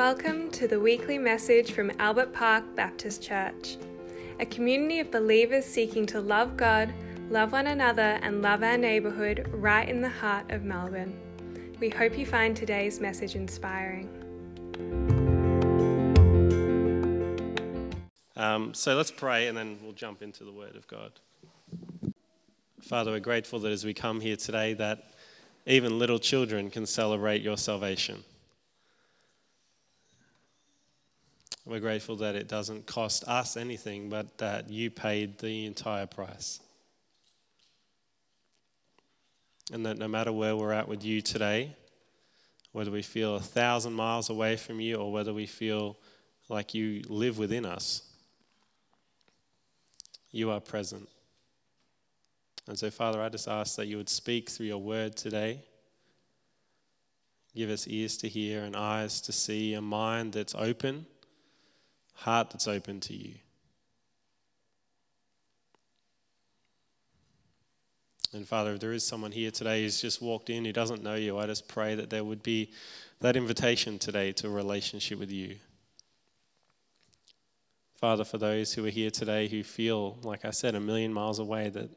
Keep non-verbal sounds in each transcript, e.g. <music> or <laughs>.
Welcome to the weekly message from Albert Park Baptist Church, a community of believers seeking to love God, love one another, and love our neighbourhood right in the heart of Melbourne. We hope you find today's message inspiring. Um, so let's pray and then we'll jump into the Word of God. Father, we're grateful that as we come here today, that even little children can celebrate your salvation. We're grateful that it doesn't cost us anything, but that you paid the entire price. And that no matter where we're at with you today, whether we feel a thousand miles away from you or whether we feel like you live within us, you are present. And so, Father, I just ask that you would speak through your word today. Give us ears to hear and eyes to see, a mind that's open heart that's open to you. And Father, if there is someone here today who's just walked in who doesn't know you, I just pray that there would be that invitation today to a relationship with you. Father, for those who are here today who feel, like I said, a million miles away, that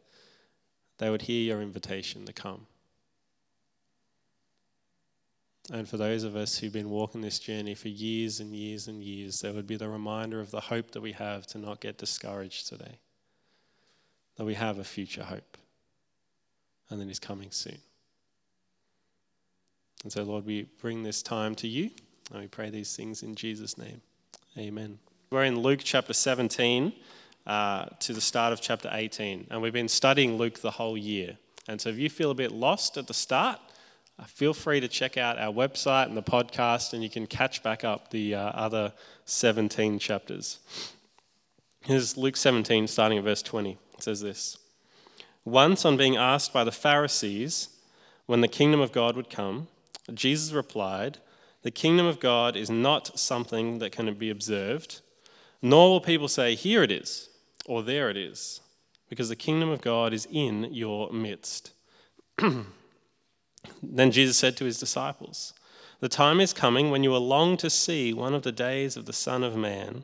they would hear your invitation to come. And for those of us who've been walking this journey for years and years and years, there would be the reminder of the hope that we have to not get discouraged today. That we have a future hope and that He's coming soon. And so, Lord, we bring this time to you and we pray these things in Jesus' name. Amen. We're in Luke chapter 17 uh, to the start of chapter 18, and we've been studying Luke the whole year. And so, if you feel a bit lost at the start, feel free to check out our website and the podcast, and you can catch back up the uh, other 17 chapters. Here's Luke 17, starting at verse 20. It says this Once, on being asked by the Pharisees when the kingdom of God would come, Jesus replied, The kingdom of God is not something that can be observed, nor will people say, Here it is, or there it is, because the kingdom of God is in your midst. <clears throat> Then Jesus said to his disciples, The time is coming when you will long to see one of the days of the Son of Man,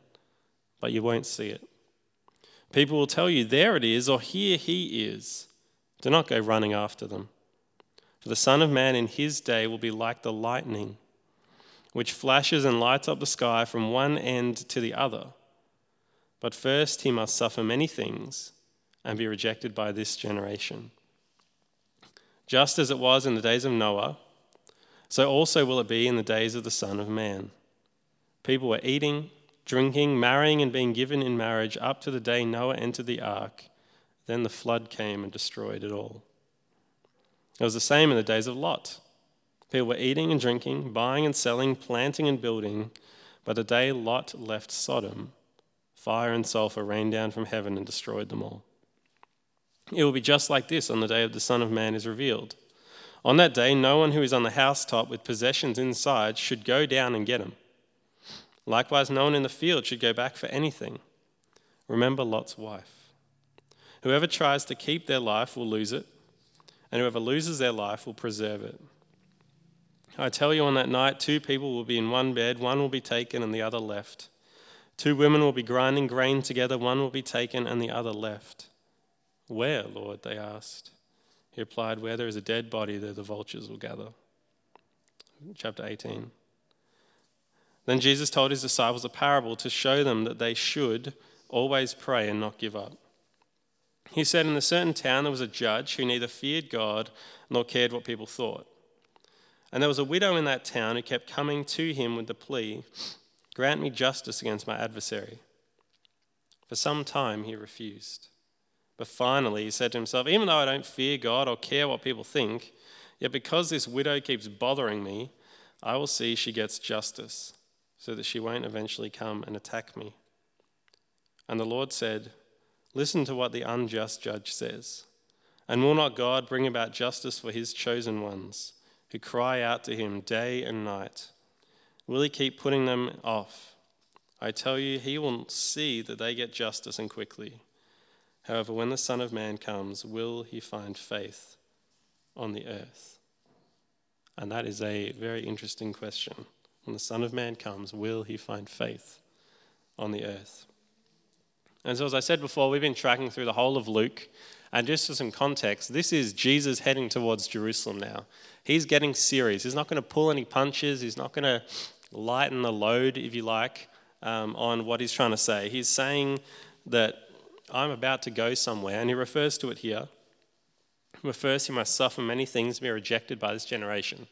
but you won't see it. People will tell you, There it is, or Here he is. Do not go running after them. For the Son of Man in his day will be like the lightning, which flashes and lights up the sky from one end to the other. But first he must suffer many things and be rejected by this generation. Just as it was in the days of Noah, so also will it be in the days of the Son of Man. People were eating, drinking, marrying, and being given in marriage up to the day Noah entered the ark. Then the flood came and destroyed it all. It was the same in the days of Lot. People were eating and drinking, buying and selling, planting and building. But the day Lot left Sodom, fire and sulfur rained down from heaven and destroyed them all. It will be just like this on the day of the Son of Man is revealed. On that day, no one who is on the housetop with possessions inside should go down and get them. Likewise, no one in the field should go back for anything. Remember Lot's wife. Whoever tries to keep their life will lose it, and whoever loses their life will preserve it. I tell you, on that night, two people will be in one bed, one will be taken and the other left. Two women will be grinding grain together, one will be taken and the other left. Where, Lord? they asked. He replied, Where there is a dead body, there the vultures will gather. Chapter 18. Then Jesus told his disciples a parable to show them that they should always pray and not give up. He said, In a certain town there was a judge who neither feared God nor cared what people thought. And there was a widow in that town who kept coming to him with the plea, Grant me justice against my adversary. For some time he refused. But finally, he said to himself, Even though I don't fear God or care what people think, yet because this widow keeps bothering me, I will see she gets justice, so that she won't eventually come and attack me. And the Lord said, Listen to what the unjust judge says. And will not God bring about justice for his chosen ones, who cry out to him day and night? Will he keep putting them off? I tell you, he will see that they get justice and quickly. However, when the Son of Man comes, will he find faith on the earth? And that is a very interesting question when the Son of Man comes, will he find faith on the earth? And so, as I said before, we've been tracking through the whole of Luke. And just for some context, this is Jesus heading towards Jerusalem now. He's getting serious. He's not going to pull any punches. He's not going to lighten the load, if you like, um, on what he's trying to say. He's saying that I'm about to go somewhere, and he refers to it here. But first, he must suffer many things and be rejected by this generation.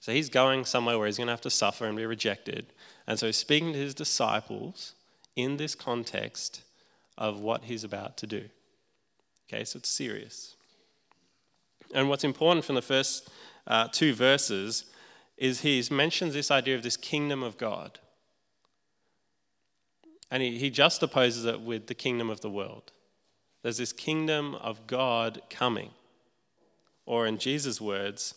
So he's going somewhere where he's going to have to suffer and be rejected. And so speaking to his disciples in this context of what he's about to do. Okay, so it's serious. And what's important from the first uh, two verses is he mentions this idea of this kingdom of God. And he, he juxtaposes it with the kingdom of the world. There's this kingdom of God coming, or in Jesus' words,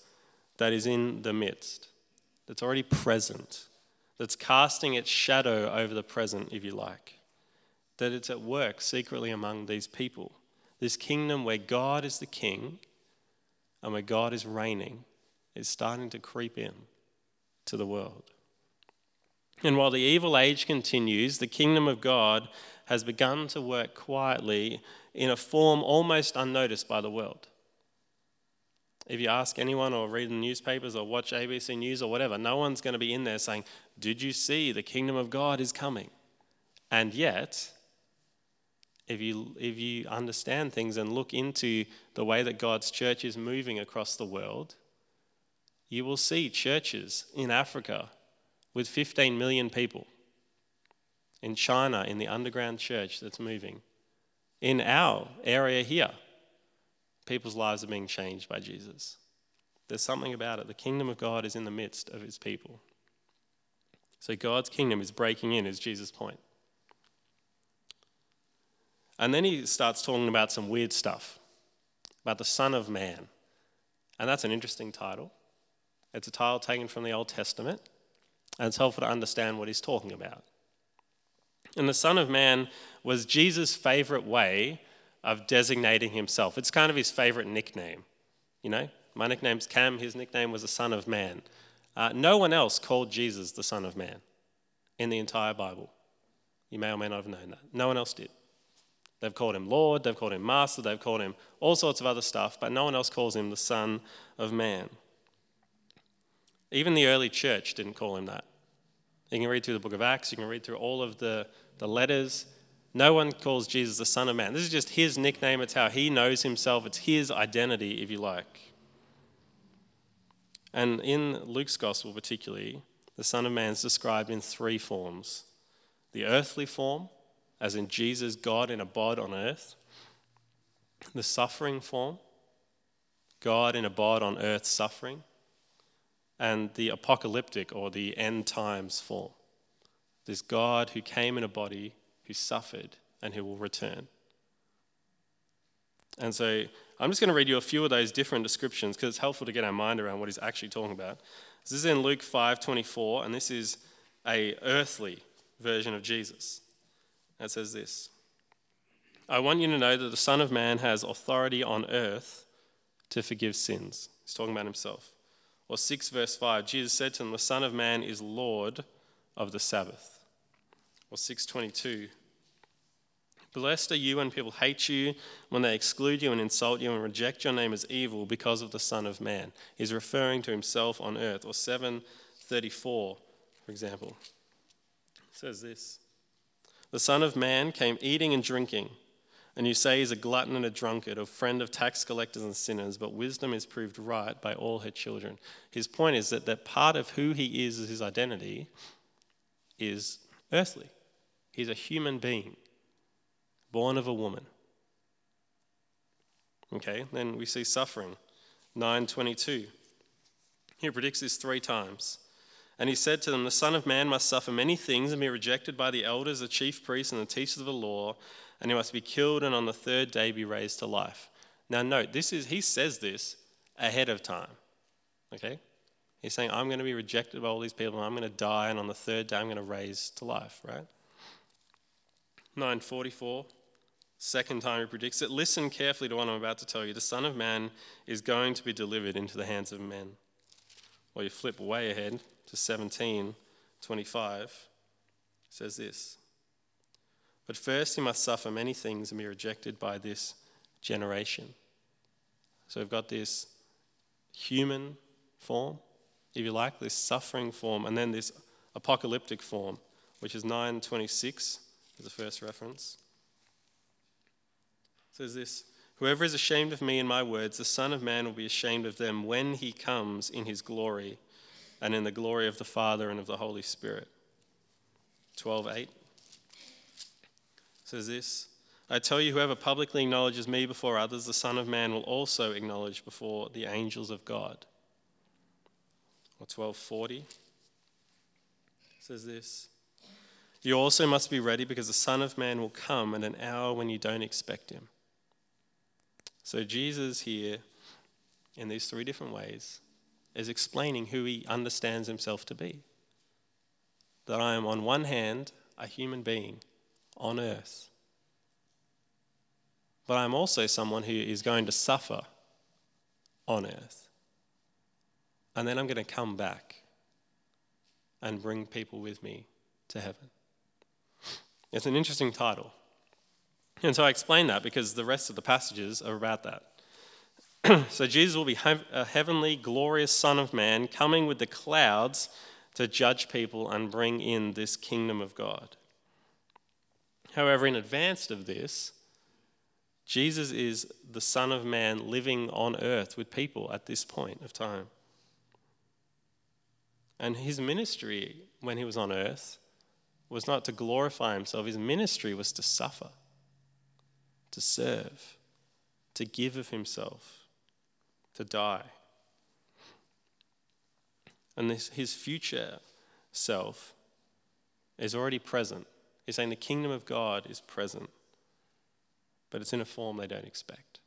that is in the midst, that's already present, that's casting its shadow over the present, if you like, that it's at work secretly among these people. This kingdom where God is the king and where God is reigning is starting to creep in to the world. And while the evil age continues, the kingdom of God has begun to work quietly in a form almost unnoticed by the world. If you ask anyone or read the newspapers or watch ABC News or whatever, no one's going to be in there saying, Did you see the kingdom of God is coming? And yet, if you, if you understand things and look into the way that God's church is moving across the world, you will see churches in Africa with 15 million people, in China, in the underground church that's moving, in our area here, people's lives are being changed by Jesus. There's something about it. The kingdom of God is in the midst of his people. So God's kingdom is breaking in, is Jesus' point. And then he starts talking about some weird stuff about the Son of Man. And that's an interesting title. It's a title taken from the Old Testament, and it's helpful to understand what he's talking about. And the Son of Man was Jesus' favorite way of designating himself. It's kind of his favorite nickname. You know, my nickname's Cam, his nickname was the Son of Man. Uh, no one else called Jesus the Son of Man in the entire Bible. You may or may not have known that. No one else did. They've called him Lord, they've called him Master, they've called him all sorts of other stuff, but no one else calls him the Son of Man. Even the early church didn't call him that. You can read through the book of Acts, you can read through all of the, the letters. No one calls Jesus the Son of Man. This is just his nickname, it's how he knows himself, it's his identity, if you like. And in Luke's gospel, particularly, the Son of Man is described in three forms the earthly form, as in Jesus, God in a bod on earth, the suffering form, God in a bod on earth suffering, and the apocalyptic or the end times form. This God who came in a body who suffered and who will return. And so I'm just going to read you a few of those different descriptions because it's helpful to get our mind around what he's actually talking about. This is in Luke 5:24, and this is a earthly version of Jesus. It says this: I want you to know that the Son of Man has authority on earth to forgive sins. He's talking about himself. Or 6 verse 5, Jesus said to them, The Son of Man is Lord of the Sabbath or 622. Blessed are you when people hate you, when they exclude you and insult you and reject your name as evil because of the Son of Man. He's referring to himself on earth. Or 734, for example, says this The Son of Man came eating and drinking, and you say he's a glutton and a drunkard, a friend of tax collectors and sinners, but wisdom is proved right by all her children. His point is that, that part of who he is, his identity, is earthly. He's a human being, born of a woman. Okay, then we see suffering. 922. He predicts this three times. And he said to them, The Son of Man must suffer many things and be rejected by the elders, the chief priests, and the teachers of the law, and he must be killed and on the third day be raised to life. Now note, this is he says this ahead of time. Okay? He's saying, I'm going to be rejected by all these people, and I'm going to die, and on the third day I'm going to raise to life, right? 944, second time he predicts it. Listen carefully to what I'm about to tell you. The Son of Man is going to be delivered into the hands of men. Or you flip way ahead to 17, 25 says this But first he must suffer many things and be rejected by this generation. So we've got this human form, if you like, this suffering form, and then this apocalyptic form, which is 926 is the first reference. It says this Whoever is ashamed of me and my words, the Son of Man will be ashamed of them when he comes in his glory and in the glory of the Father and of the Holy Spirit. 12:8 says this I tell you, whoever publicly acknowledges me before others, the Son of Man will also acknowledge before the angels of God. Or 1240 says this You also must be ready because the Son of Man will come at an hour when you don't expect him. So, Jesus here, in these three different ways, is explaining who he understands himself to be. That I am, on one hand, a human being on earth but I'm also someone who is going to suffer on earth. And then I'm going to come back and bring people with me to heaven. It's an interesting title. And so I explain that because the rest of the passages are about that. <clears throat> so Jesus will be a heavenly, glorious Son of Man coming with the clouds to judge people and bring in this kingdom of God. However, in advance of this, Jesus is the Son of Man living on earth with people at this point of time. And his ministry when he was on earth was not to glorify himself, his ministry was to suffer, to serve, to give of himself, to die. And this, his future self is already present. He's saying the kingdom of God is present but it's in a form they don't expect.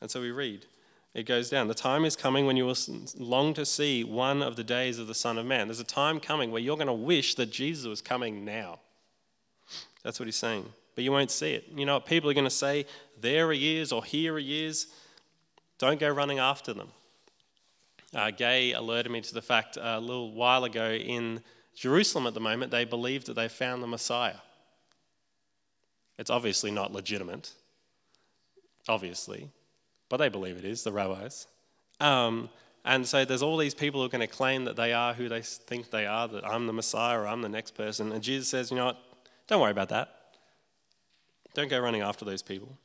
And so we read, it goes down. The time is coming when you will long to see one of the days of the Son of Man. There's a time coming where you're going to wish that Jesus was coming now. That's what he's saying. But you won't see it. You know people are going to say? There he is, or here he is. Don't go running after them. Uh, Gay alerted me to the fact uh, a little while ago in Jerusalem at the moment, they believe that they found the Messiah. It's obviously not legitimate, obviously, but they believe it is, the rabbis. Um, and so there's all these people who are going to claim that they are who they think they are, that I'm the Messiah or I'm the next person. And Jesus says, you know what? Don't worry about that. Don't go running after those people.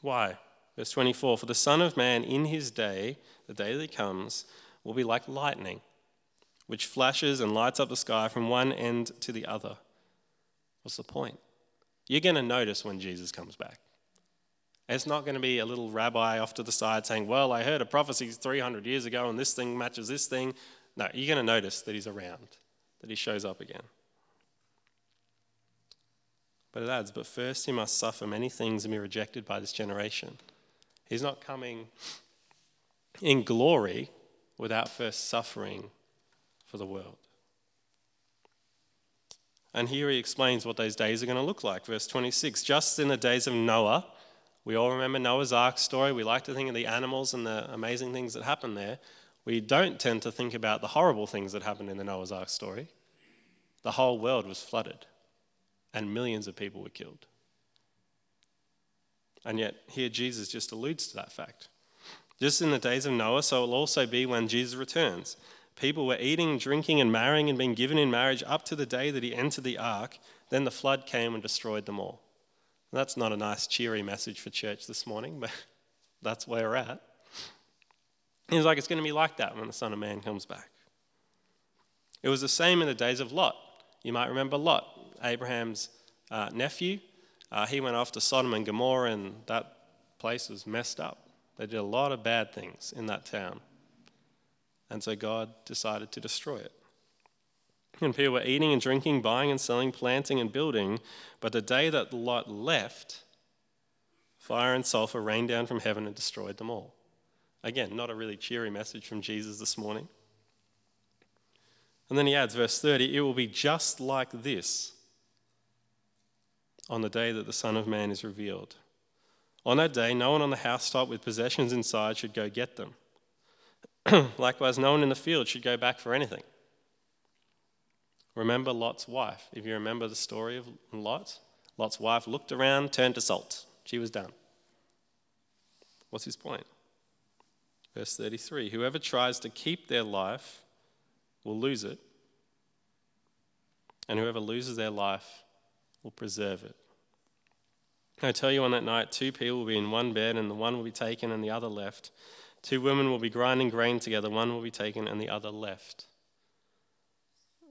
Why? Verse 24 For the Son of Man in his day, the day that he comes, will be like lightning, which flashes and lights up the sky from one end to the other. What's the point? You're going to notice when Jesus comes back. It's not going to be a little rabbi off to the side saying, Well, I heard a prophecy 300 years ago and this thing matches this thing. No, you're going to notice that he's around, that he shows up again. But it adds, But first he must suffer many things and be rejected by this generation. He's not coming in glory without first suffering for the world. And here he explains what those days are going to look like. Verse 26 Just in the days of Noah, we all remember Noah's Ark story. We like to think of the animals and the amazing things that happened there. We don't tend to think about the horrible things that happened in the Noah's Ark story. The whole world was flooded, and millions of people were killed. And yet, here Jesus just alludes to that fact. Just in the days of Noah, so it will also be when Jesus returns. People were eating, drinking, and marrying and being given in marriage up to the day that he entered the ark. Then the flood came and destroyed them all. that's not a nice, cheery message for church this morning, but <laughs> that's where we're at. He's like, it's going to be like that when the Son of Man comes back. It was the same in the days of Lot. You might remember Lot, Abraham's uh, nephew. Uh, he went off to Sodom and Gomorrah, and that place was messed up. They did a lot of bad things in that town. And so God decided to destroy it. And people were eating and drinking, buying and selling, planting and building. But the day that Lot left, fire and sulfur rained down from heaven and destroyed them all. Again, not a really cheery message from Jesus this morning. And then he adds, verse 30 it will be just like this on the day that the Son of Man is revealed. On that day, no one on the housetop with possessions inside should go get them. <clears throat> Likewise, no one in the field should go back for anything. Remember Lot's wife. If you remember the story of Lot, Lot's wife looked around, turned to salt. She was done. What's his point? Verse 33 Whoever tries to keep their life will lose it, and whoever loses their life will preserve it. I tell you on that night, two people will be in one bed, and the one will be taken and the other left. Two women will be grinding grain together, one will be taken and the other left.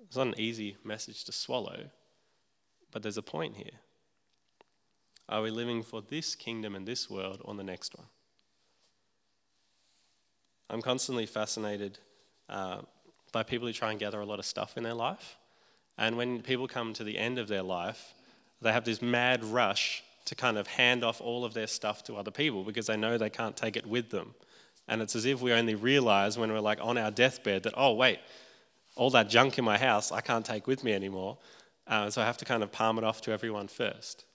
It's not an easy message to swallow, but there's a point here. Are we living for this kingdom and this world or the next one? I'm constantly fascinated uh, by people who try and gather a lot of stuff in their life. And when people come to the end of their life, they have this mad rush to kind of hand off all of their stuff to other people because they know they can't take it with them. And it's as if we only realize when we're like on our deathbed that, oh, wait, all that junk in my house I can't take with me anymore. Uh, so I have to kind of palm it off to everyone first.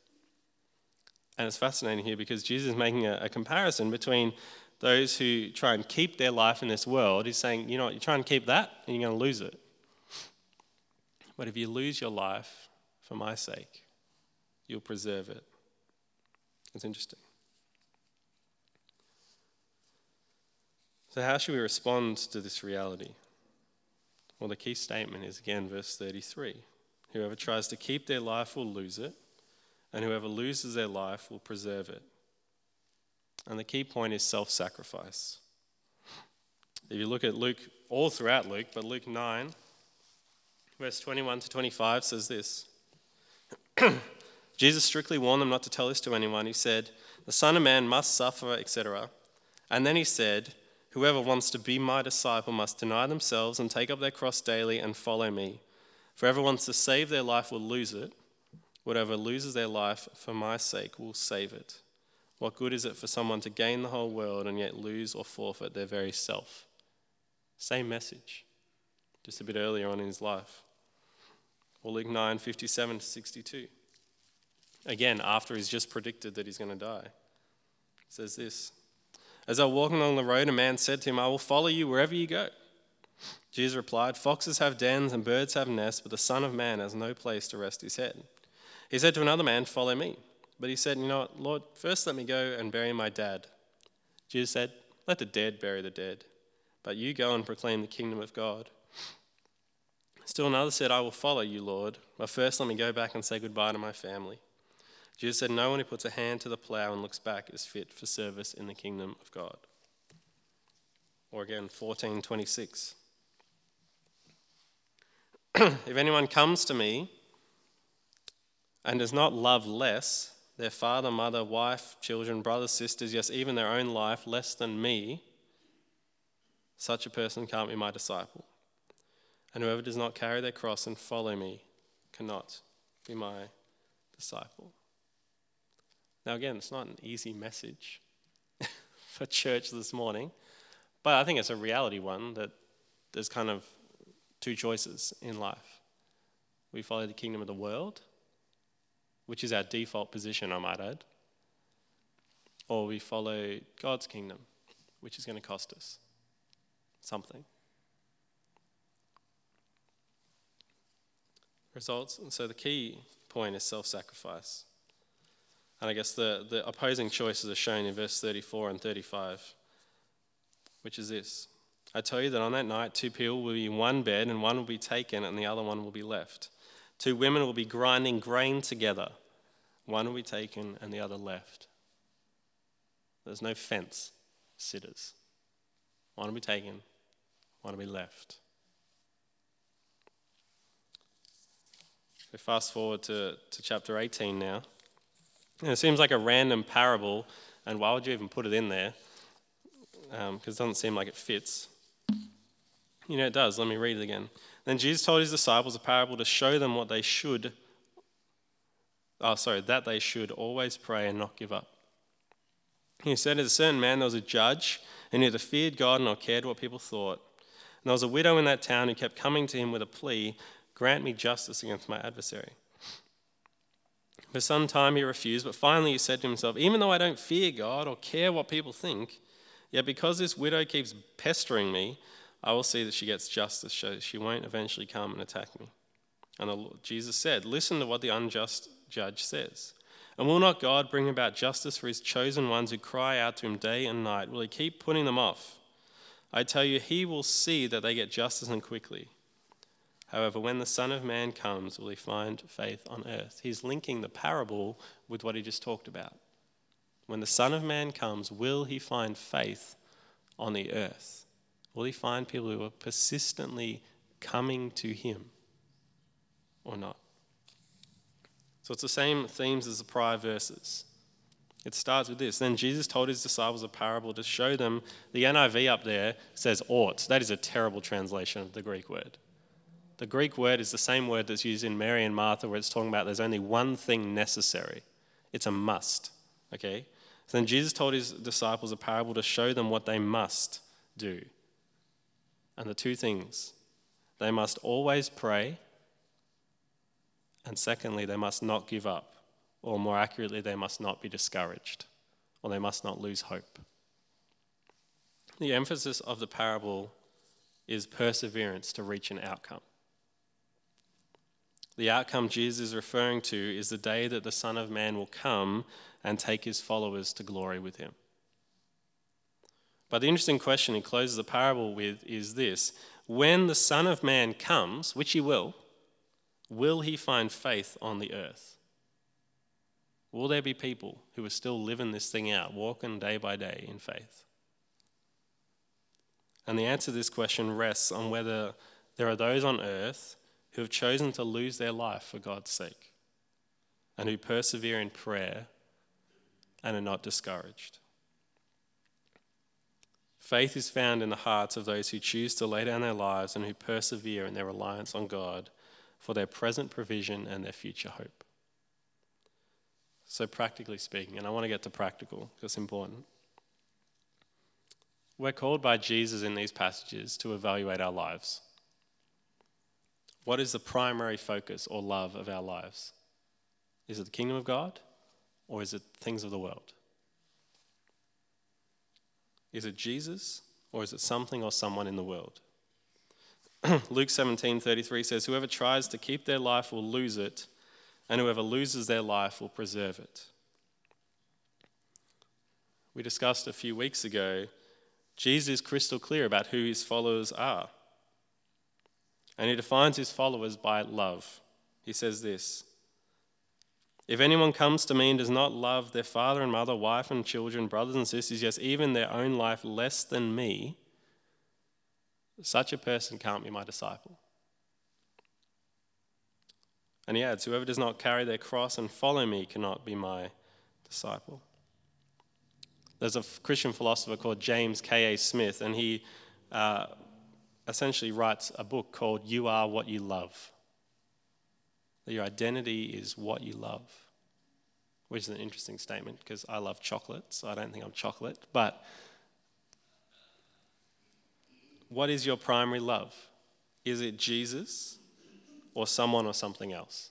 And it's fascinating here because Jesus is making a, a comparison between those who try and keep their life in this world. He's saying, you know, what, you try and keep that and you're going to lose it. But if you lose your life for my sake, you'll preserve it. It's interesting. So, how should we respond to this reality? Well, the key statement is again verse 33 Whoever tries to keep their life will lose it, and whoever loses their life will preserve it. And the key point is self sacrifice. If you look at Luke, all throughout Luke, but Luke 9, verse 21 to 25 says this <clears throat> Jesus strictly warned them not to tell this to anyone. He said, The Son of Man must suffer, etc. And then he said, Whoever wants to be my disciple must deny themselves and take up their cross daily and follow me. For whoever wants to save their life will lose it. Whatever loses their life for my sake will save it. What good is it for someone to gain the whole world and yet lose or forfeit their very self? Same message, just a bit earlier on in his life. Or Luke 9 57 to 62. Again, after he's just predicted that he's going to die. Says this as they were walking along the road, a man said to him, I will follow you wherever you go. Jesus replied, Foxes have dens and birds have nests, but the Son of Man has no place to rest his head. He said to another man, Follow me. But he said, You know what, Lord, first let me go and bury my dad. Jesus said, Let the dead bury the dead, but you go and proclaim the kingdom of God. Still another said, I will follow you, Lord, but first let me go back and say goodbye to my family. Jesus said, No one who puts a hand to the plow and looks back is fit for service in the kingdom of God. Or again, 1426. <clears throat> if anyone comes to me and does not love less their father, mother, wife, children, brothers, sisters, yes, even their own life less than me, such a person can't be my disciple. And whoever does not carry their cross and follow me cannot be my disciple. Now, again, it's not an easy message <laughs> for church this morning, but I think it's a reality one that there's kind of two choices in life. We follow the kingdom of the world, which is our default position, I might add, or we follow God's kingdom, which is going to cost us something. Results, and so the key point is self sacrifice. And I guess the, the opposing choices are shown in verse 34 and 35, which is this I tell you that on that night, two people will be in one bed, and one will be taken, and the other one will be left. Two women will be grinding grain together, one will be taken, and the other left. There's no fence sitters. One will be taken, one will be left. So fast forward to, to chapter 18 now. And it seems like a random parable, and why would you even put it in there? Because um, it doesn't seem like it fits. You know, it does. Let me read it again. Then Jesus told his disciples a parable to show them what they should, oh, sorry, that they should always pray and not give up. He said, As a certain man, there was a judge who neither feared God nor cared what people thought. And there was a widow in that town who kept coming to him with a plea Grant me justice against my adversary. For some time he refused, but finally he said to himself, Even though I don't fear God or care what people think, Yet because this widow keeps pestering me, I will see that she gets justice, so she won't eventually come and attack me. And Jesus said, Listen to what the unjust judge says. And will not God bring about justice for his chosen ones who cry out to him day and night? Will he keep putting them off? I tell you, he will see that they get justice and quickly. However, when the Son of Man comes, will he find faith on earth? He's linking the parable with what he just talked about. When the Son of Man comes, will he find faith on the earth? Will he find people who are persistently coming to him or not? So it's the same themes as the prior verses. It starts with this. Then Jesus told his disciples a parable to show them. The NIV up there says ought. That is a terrible translation of the Greek word. The Greek word is the same word that's used in Mary and Martha, where it's talking about there's only one thing necessary. It's a must. Okay? So then Jesus told his disciples a parable to show them what they must do. And the two things they must always pray, and secondly, they must not give up, or more accurately, they must not be discouraged, or they must not lose hope. The emphasis of the parable is perseverance to reach an outcome. The outcome Jesus is referring to is the day that the Son of Man will come and take his followers to glory with him. But the interesting question he closes the parable with is this When the Son of Man comes, which he will, will he find faith on the earth? Will there be people who are still living this thing out, walking day by day in faith? And the answer to this question rests on whether there are those on earth who have chosen to lose their life for God's sake and who persevere in prayer and are not discouraged. Faith is found in the hearts of those who choose to lay down their lives and who persevere in their reliance on God for their present provision and their future hope. So, practically speaking, and I want to get to practical because it's important. We're called by Jesus in these passages to evaluate our lives. What is the primary focus or love of our lives? Is it the kingdom of God or is it things of the world? Is it Jesus or is it something or someone in the world? <clears throat> Luke 17:33 says whoever tries to keep their life will lose it and whoever loses their life will preserve it. We discussed a few weeks ago Jesus is crystal clear about who his followers are. And he defines his followers by love. He says this If anyone comes to me and does not love their father and mother, wife and children, brothers and sisters, yes, even their own life less than me, such a person can't be my disciple. And he adds, Whoever does not carry their cross and follow me cannot be my disciple. There's a Christian philosopher called James K.A. Smith, and he uh, essentially writes a book called You Are What You Love. That your identity is what you love, which is an interesting statement because I love chocolate, so I don't think I'm chocolate. But what is your primary love? Is it Jesus or someone or something else?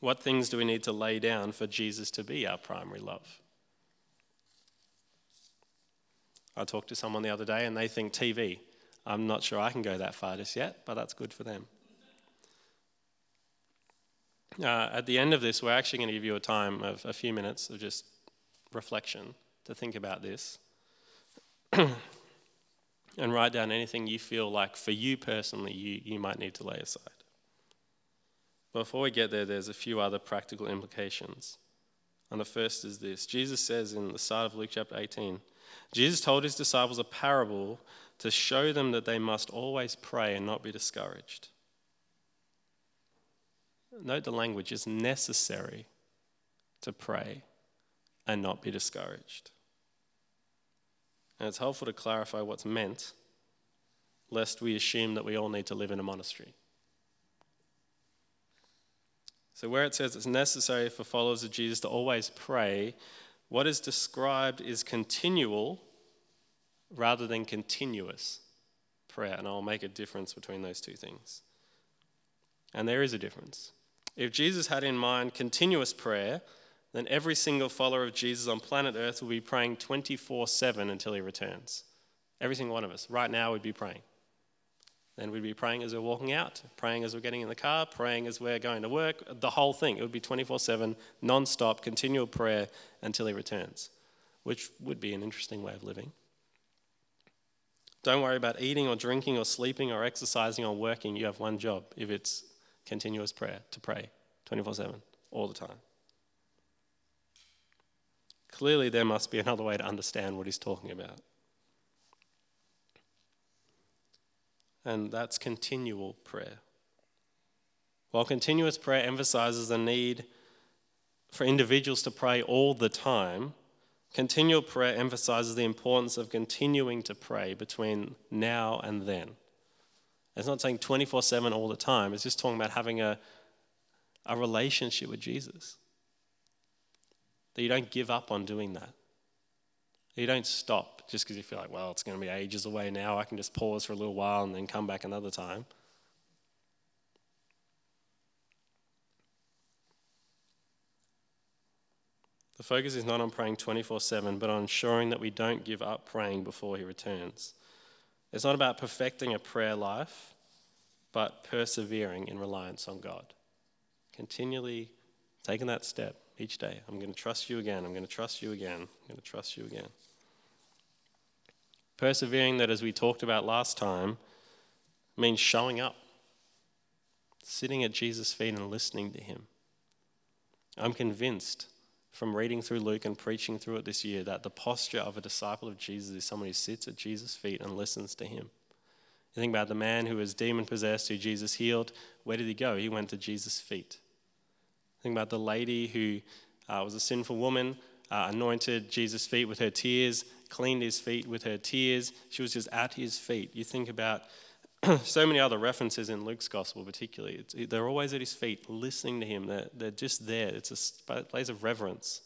What things do we need to lay down for Jesus to be our primary love? I talked to someone the other day and they think TV. I'm not sure I can go that far just yet, but that's good for them. Uh, at the end of this, we're actually going to give you a time of a few minutes of just reflection to think about this <clears throat> and write down anything you feel like for you personally you, you might need to lay aside. Before we get there, there's a few other practical implications. And the first is this Jesus says in the start of Luke chapter 18, Jesus told his disciples a parable to show them that they must always pray and not be discouraged. Note the language is necessary to pray and not be discouraged. And it's helpful to clarify what's meant, lest we assume that we all need to live in a monastery. So, where it says it's necessary for followers of Jesus to always pray, what is described is continual rather than continuous prayer. And I'll make a difference between those two things. And there is a difference. If Jesus had in mind continuous prayer, then every single follower of Jesus on planet Earth will be praying 24 7 until he returns. Every single one of us. Right now, we'd be praying. Then we'd be praying as we're walking out, praying as we're getting in the car, praying as we're going to work, the whole thing. It would be 24 7, non stop, continual prayer until he returns, which would be an interesting way of living. Don't worry about eating or drinking or sleeping or exercising or working. You have one job if it's continuous prayer to pray 24 7, all the time. Clearly, there must be another way to understand what he's talking about. and that's continual prayer. While continuous prayer emphasizes the need for individuals to pray all the time, continual prayer emphasizes the importance of continuing to pray between now and then. It's not saying 24 7 all the time, it's just talking about having a, a relationship with Jesus. That you don't give up on doing that. You don't stop just because you feel like, well, it's going to be ages away now. I can just pause for a little while and then come back another time. The focus is not on praying 24 7, but on ensuring that we don't give up praying before He returns. It's not about perfecting a prayer life, but persevering in reliance on God. Continually taking that step each day. I'm going to trust you again. I'm going to trust you again. I'm going to trust you again. Persevering, that as we talked about last time, means showing up, sitting at Jesus' feet and listening to him. I'm convinced from reading through Luke and preaching through it this year that the posture of a disciple of Jesus is someone who sits at Jesus' feet and listens to him. You think about the man who was demon possessed, who Jesus healed. Where did he go? He went to Jesus' feet. Think about the lady who uh, was a sinful woman, uh, anointed Jesus' feet with her tears, cleaned his feet with her tears. She was just at his feet. You think about <clears throat> so many other references in Luke's gospel, particularly. It's, they're always at his feet, listening to him. They're, they're just there. It's a place of reverence.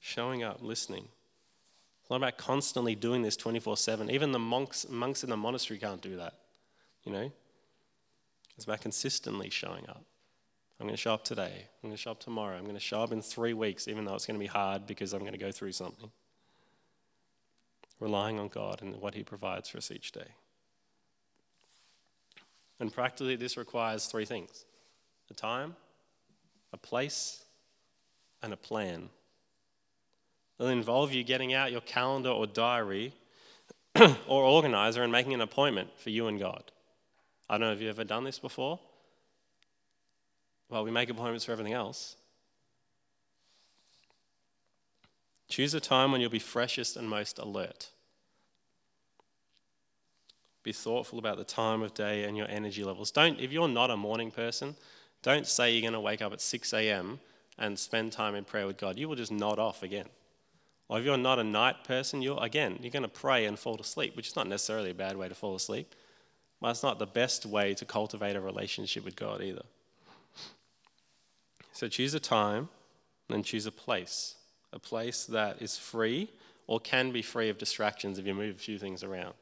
Showing up, listening. It's not about constantly doing this 24 7. Even the monks, monks in the monastery can't do that. You know? It's about consistently showing up. I'm going to show up today. I'm going to show up tomorrow. I'm going to show up in three weeks, even though it's going to be hard because I'm going to go through something relying on God and what He provides for us each day. And practically, this requires three things a time, a place, and a plan. It'll involve you getting out your calendar or diary <clears throat> or organizer and making an appointment for you and God. I don't know if you've ever done this before. Well, we make appointments for everything else. Choose a time when you'll be freshest and most alert. Be thoughtful about the time of day and your energy levels. Don't, if you're not a morning person, don't say you're going to wake up at 6 a.m. and spend time in prayer with God. You will just nod off again. Or if you're not a night person, you're again, you're going to pray and fall to sleep, which is not necessarily a bad way to fall asleep. But it's not the best way to cultivate a relationship with God either. So choose a time and choose a place. A place that is free or can be free of distractions if you move a few things around.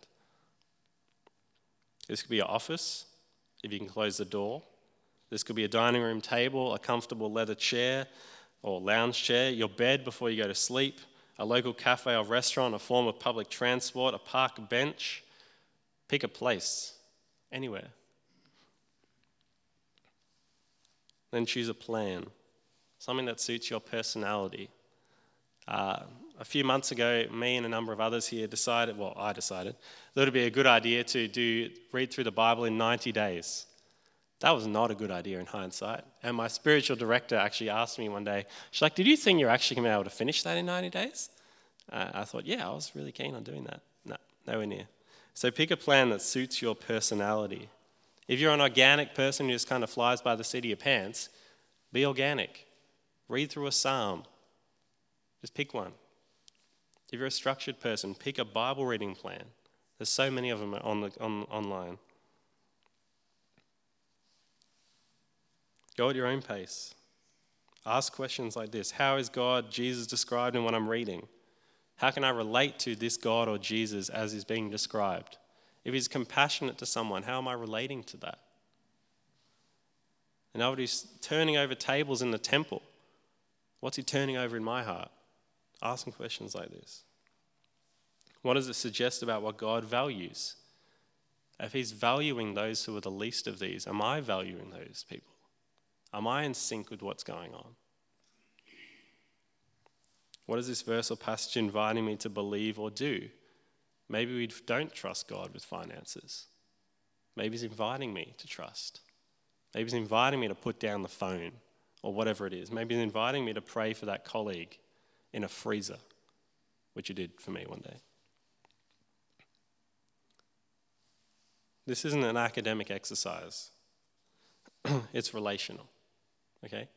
This could be your office, if you can close the door. This could be a dining room table, a comfortable leather chair or lounge chair, your bed before you go to sleep, a local cafe or restaurant, a form of public transport, a park bench. Pick a place, anywhere. Then choose a plan, something that suits your personality. Uh, a few months ago, me and a number of others here decided, well, I decided, that it would be a good idea to do read through the Bible in 90 days. That was not a good idea in hindsight. And my spiritual director actually asked me one day, she's like, Did you think you're actually going to be able to finish that in 90 days? Uh, I thought, Yeah, I was really keen on doing that. No, nowhere near. So pick a plan that suits your personality. If you're an organic person who just kind of flies by the seat of your pants, be organic. Read through a psalm. Just pick one. If you're a structured person, pick a Bible reading plan. There's so many of them on the, on, online. Go at your own pace. Ask questions like this How is God, Jesus described in what I'm reading? How can I relate to this God or Jesus as is being described? If he's compassionate to someone, how am I relating to that? And nobody's turning over tables in the temple. What's He turning over in my heart? Asking questions like this. What does it suggest about what God values? If He's valuing those who are the least of these, am I valuing those people? Am I in sync with what's going on? What is this verse or passage inviting me to believe or do? Maybe we don't trust God with finances. Maybe He's inviting me to trust. Maybe He's inviting me to put down the phone or whatever it is. Maybe He's inviting me to pray for that colleague in a freezer, which He did for me one day. This isn't an academic exercise, <clears throat> it's relational. Okay?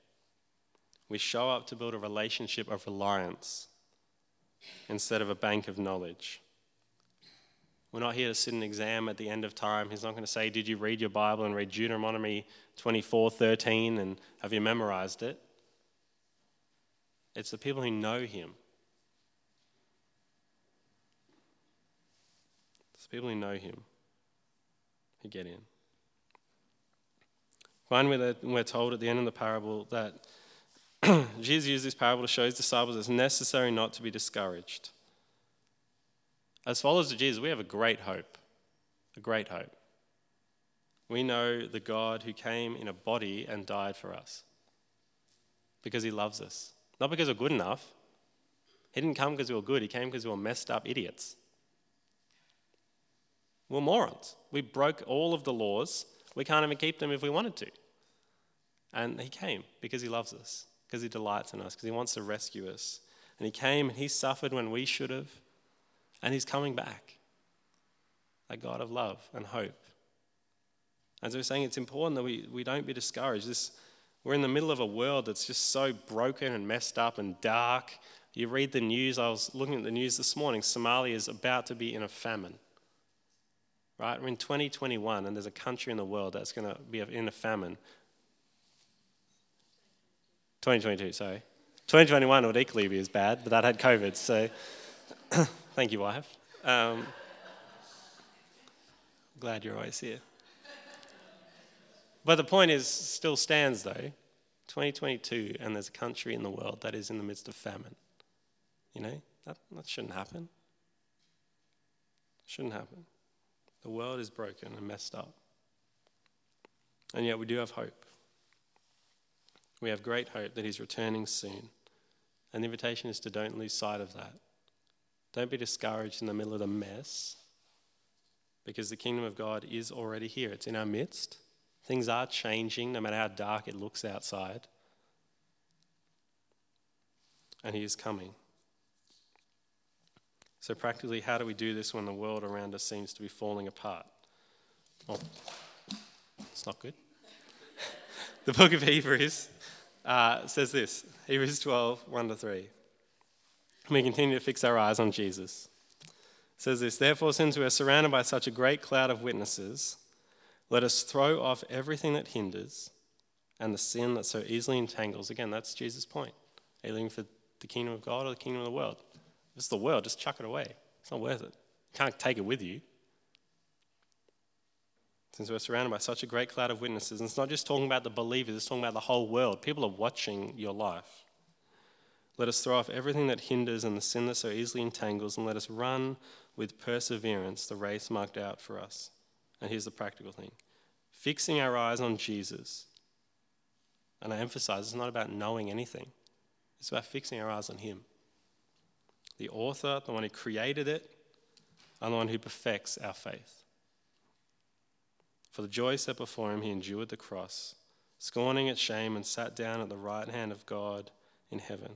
We show up to build a relationship of reliance instead of a bank of knowledge. We're not here to sit an exam at the end of time. He's not going to say, Did you read your Bible and read Deuteronomy 24 13 and have you memorized it? It's the people who know Him. It's the people who know Him who get in. Finally, we're told at the end of the parable that <clears throat> Jesus used this parable to show his disciples it's necessary not to be discouraged. As followers of Jesus, we have a great hope. A great hope. We know the God who came in a body and died for us because he loves us. Not because we're good enough. He didn't come because we were good, he came because we were messed up idiots. We're morons. We broke all of the laws. We can't even keep them if we wanted to. And he came because he loves us, because he delights in us, because he wants to rescue us. And he came and he suffered when we should have. And he's coming back. A God of love and hope. And so we are saying, it's important that we, we don't be discouraged. This, we're in the middle of a world that's just so broken and messed up and dark. You read the news, I was looking at the news this morning. Somalia is about to be in a famine. Right? We're in 2021, and there's a country in the world that's going to be in a famine. 2022, sorry. 2021 would equally be as bad, but that had COVID, so <coughs> Thank you, wife. Um, glad you're always here. But the point is, still stands though. 2022, and there's a country in the world that is in the midst of famine. You know, that, that shouldn't happen. Shouldn't happen. The world is broken and messed up. And yet we do have hope. We have great hope that He's returning soon. And the invitation is to don't lose sight of that. Don't be discouraged in the middle of the mess because the kingdom of God is already here. It's in our midst. Things are changing no matter how dark it looks outside. And He is coming. So, practically, how do we do this when the world around us seems to be falling apart? Oh, it's not good. <laughs> the book of Hebrews uh, says this Hebrews 12, 1 to 3 we continue to fix our eyes on Jesus. It says this Therefore, since we are surrounded by such a great cloud of witnesses, let us throw off everything that hinders and the sin that so easily entangles. Again, that's Jesus' point. Are you for the kingdom of God or the kingdom of the world? If it's the world, just chuck it away. It's not worth it. You can't take it with you. Since we're surrounded by such a great cloud of witnesses, and it's not just talking about the believers, it's talking about the whole world. People are watching your life. Let us throw off everything that hinders and the sin that so easily entangles, and let us run with perseverance the race marked out for us. And here's the practical thing fixing our eyes on Jesus. And I emphasize it's not about knowing anything, it's about fixing our eyes on Him. The author, the one who created it, and the one who perfects our faith. For the joy set before him, he endured the cross, scorning its shame, and sat down at the right hand of God in heaven.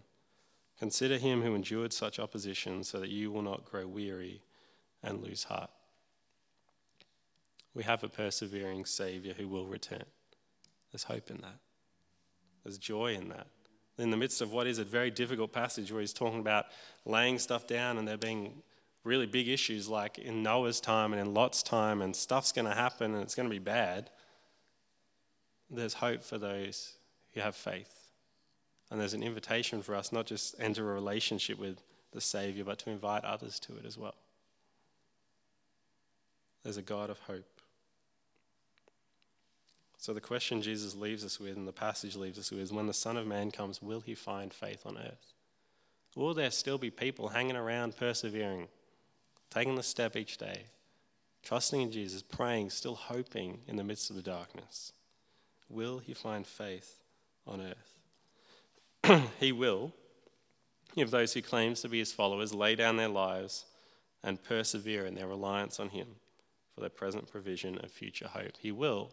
Consider him who endured such opposition so that you will not grow weary and lose heart. We have a persevering Savior who will return. There's hope in that, there's joy in that. In the midst of what is a very difficult passage where he's talking about laying stuff down and there being really big issues like in Noah's time and in Lot's time, and stuff's going to happen and it's going to be bad, there's hope for those who have faith. And there's an invitation for us not just enter a relationship with the Savior, but to invite others to it as well. There's a God of hope. So the question Jesus leaves us with, and the passage leaves us with, is when the Son of Man comes, will he find faith on earth? Will there still be people hanging around, persevering, taking the step each day, trusting in Jesus, praying, still hoping in the midst of the darkness? Will he find faith on earth? <clears throat> he will, if those who claims to be his followers lay down their lives and persevere in their reliance on him for their present provision and future hope. He will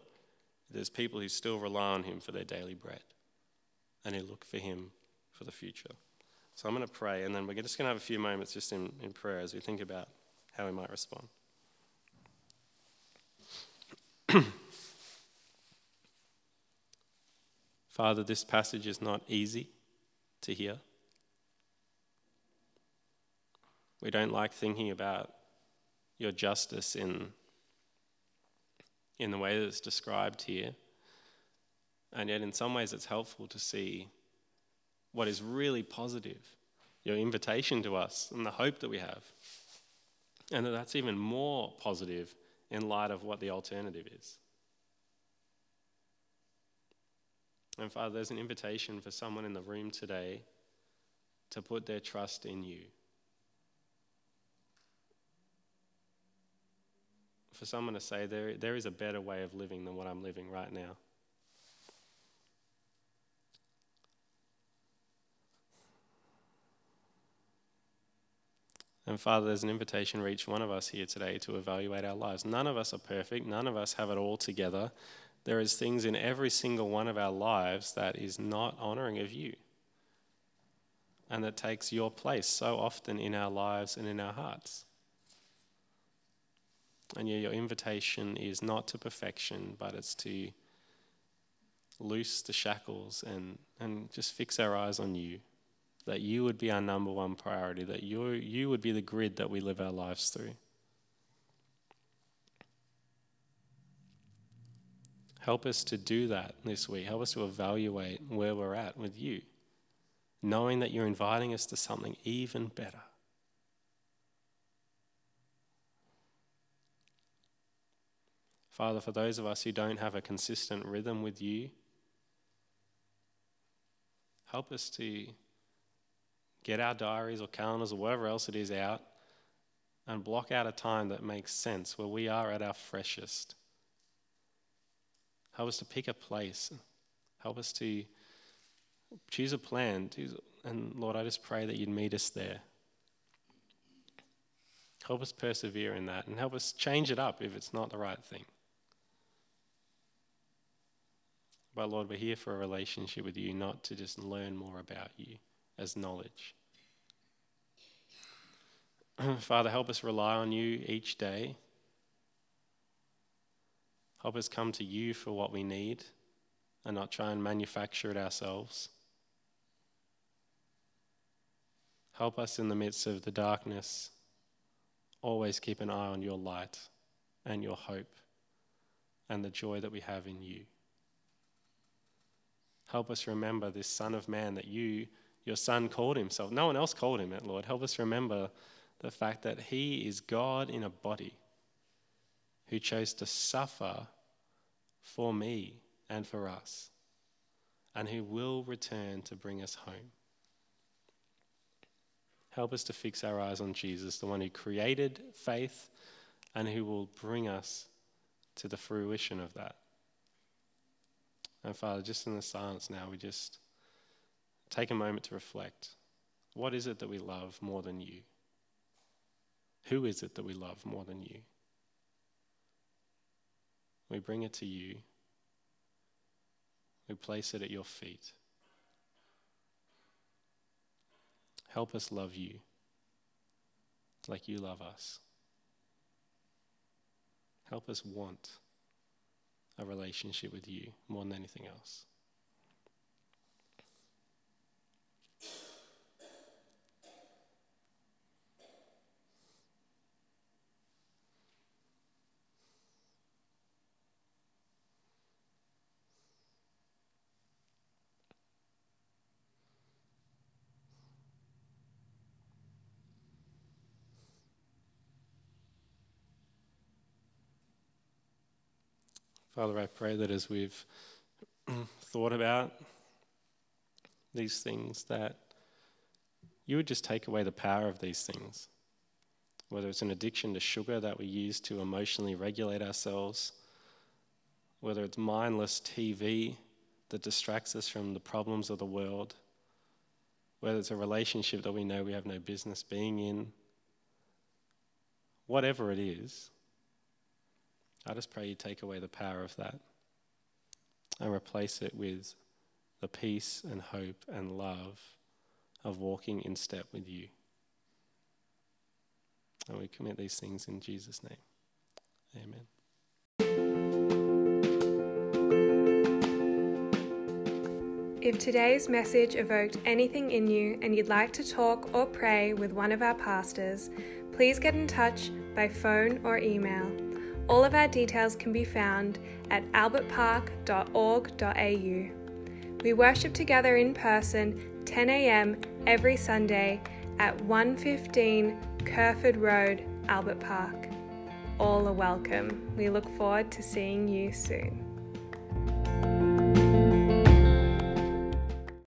there's people who still rely on him for their daily bread and who look for him for the future. So I'm going to pray, and then we're just going to have a few moments just in, in prayer as we think about how we might respond. <clears throat> Father, this passage is not easy to hear. We don't like thinking about your justice in in the way that it's described here. And yet, in some ways, it's helpful to see what is really positive your invitation to us and the hope that we have. And that that's even more positive in light of what the alternative is. And Father, there's an invitation for someone in the room today to put their trust in you. For someone to say there, there is a better way of living than what I'm living right now. And Father, there's an invitation for each one of us here today to evaluate our lives. None of us are perfect, none of us have it all together. There is things in every single one of our lives that is not honoring of you. And that takes your place so often in our lives and in our hearts. And yeah, your invitation is not to perfection, but it's to loose the shackles and, and just fix our eyes on you. That you would be our number one priority, that you, you would be the grid that we live our lives through. Help us to do that this week. Help us to evaluate where we're at with you, knowing that you're inviting us to something even better. Father, for those of us who don't have a consistent rhythm with you, help us to get our diaries or calendars or whatever else it is out and block out a time that makes sense where we are at our freshest. Help us to pick a place. Help us to choose a plan. And Lord, I just pray that you'd meet us there. Help us persevere in that and help us change it up if it's not the right thing. But Lord, we're here for a relationship with you, not to just learn more about you as knowledge. <clears throat> Father, help us rely on you each day. Help us come to you for what we need and not try and manufacture it ourselves. Help us in the midst of the darkness. Always keep an eye on your light and your hope and the joy that we have in you. Help us remember this Son of Man that you, your Son, called himself. No one else called him it, Lord. Help us remember the fact that he is God in a body who chose to suffer for me and for us, and who will return to bring us home. Help us to fix our eyes on Jesus, the one who created faith and who will bring us to the fruition of that. And Father, just in the silence now, we just take a moment to reflect. What is it that we love more than you? Who is it that we love more than you? We bring it to you. We place it at your feet. Help us love you like you love us. Help us want a relationship with you more than anything else. Father, I pray that as we've <clears throat> thought about these things, that you would just take away the power of these things. Whether it's an addiction to sugar that we use to emotionally regulate ourselves, whether it's mindless TV that distracts us from the problems of the world, whether it's a relationship that we know we have no business being in, whatever it is, I just pray you take away the power of that and replace it with the peace and hope and love of walking in step with you. And we commit these things in Jesus' name. Amen. If today's message evoked anything in you and you'd like to talk or pray with one of our pastors, please get in touch by phone or email. All of our details can be found at albertpark.org.au. We worship together in person 10 a.m. every Sunday at 115 Kerferd Road, Albert Park. All are welcome. We look forward to seeing you soon.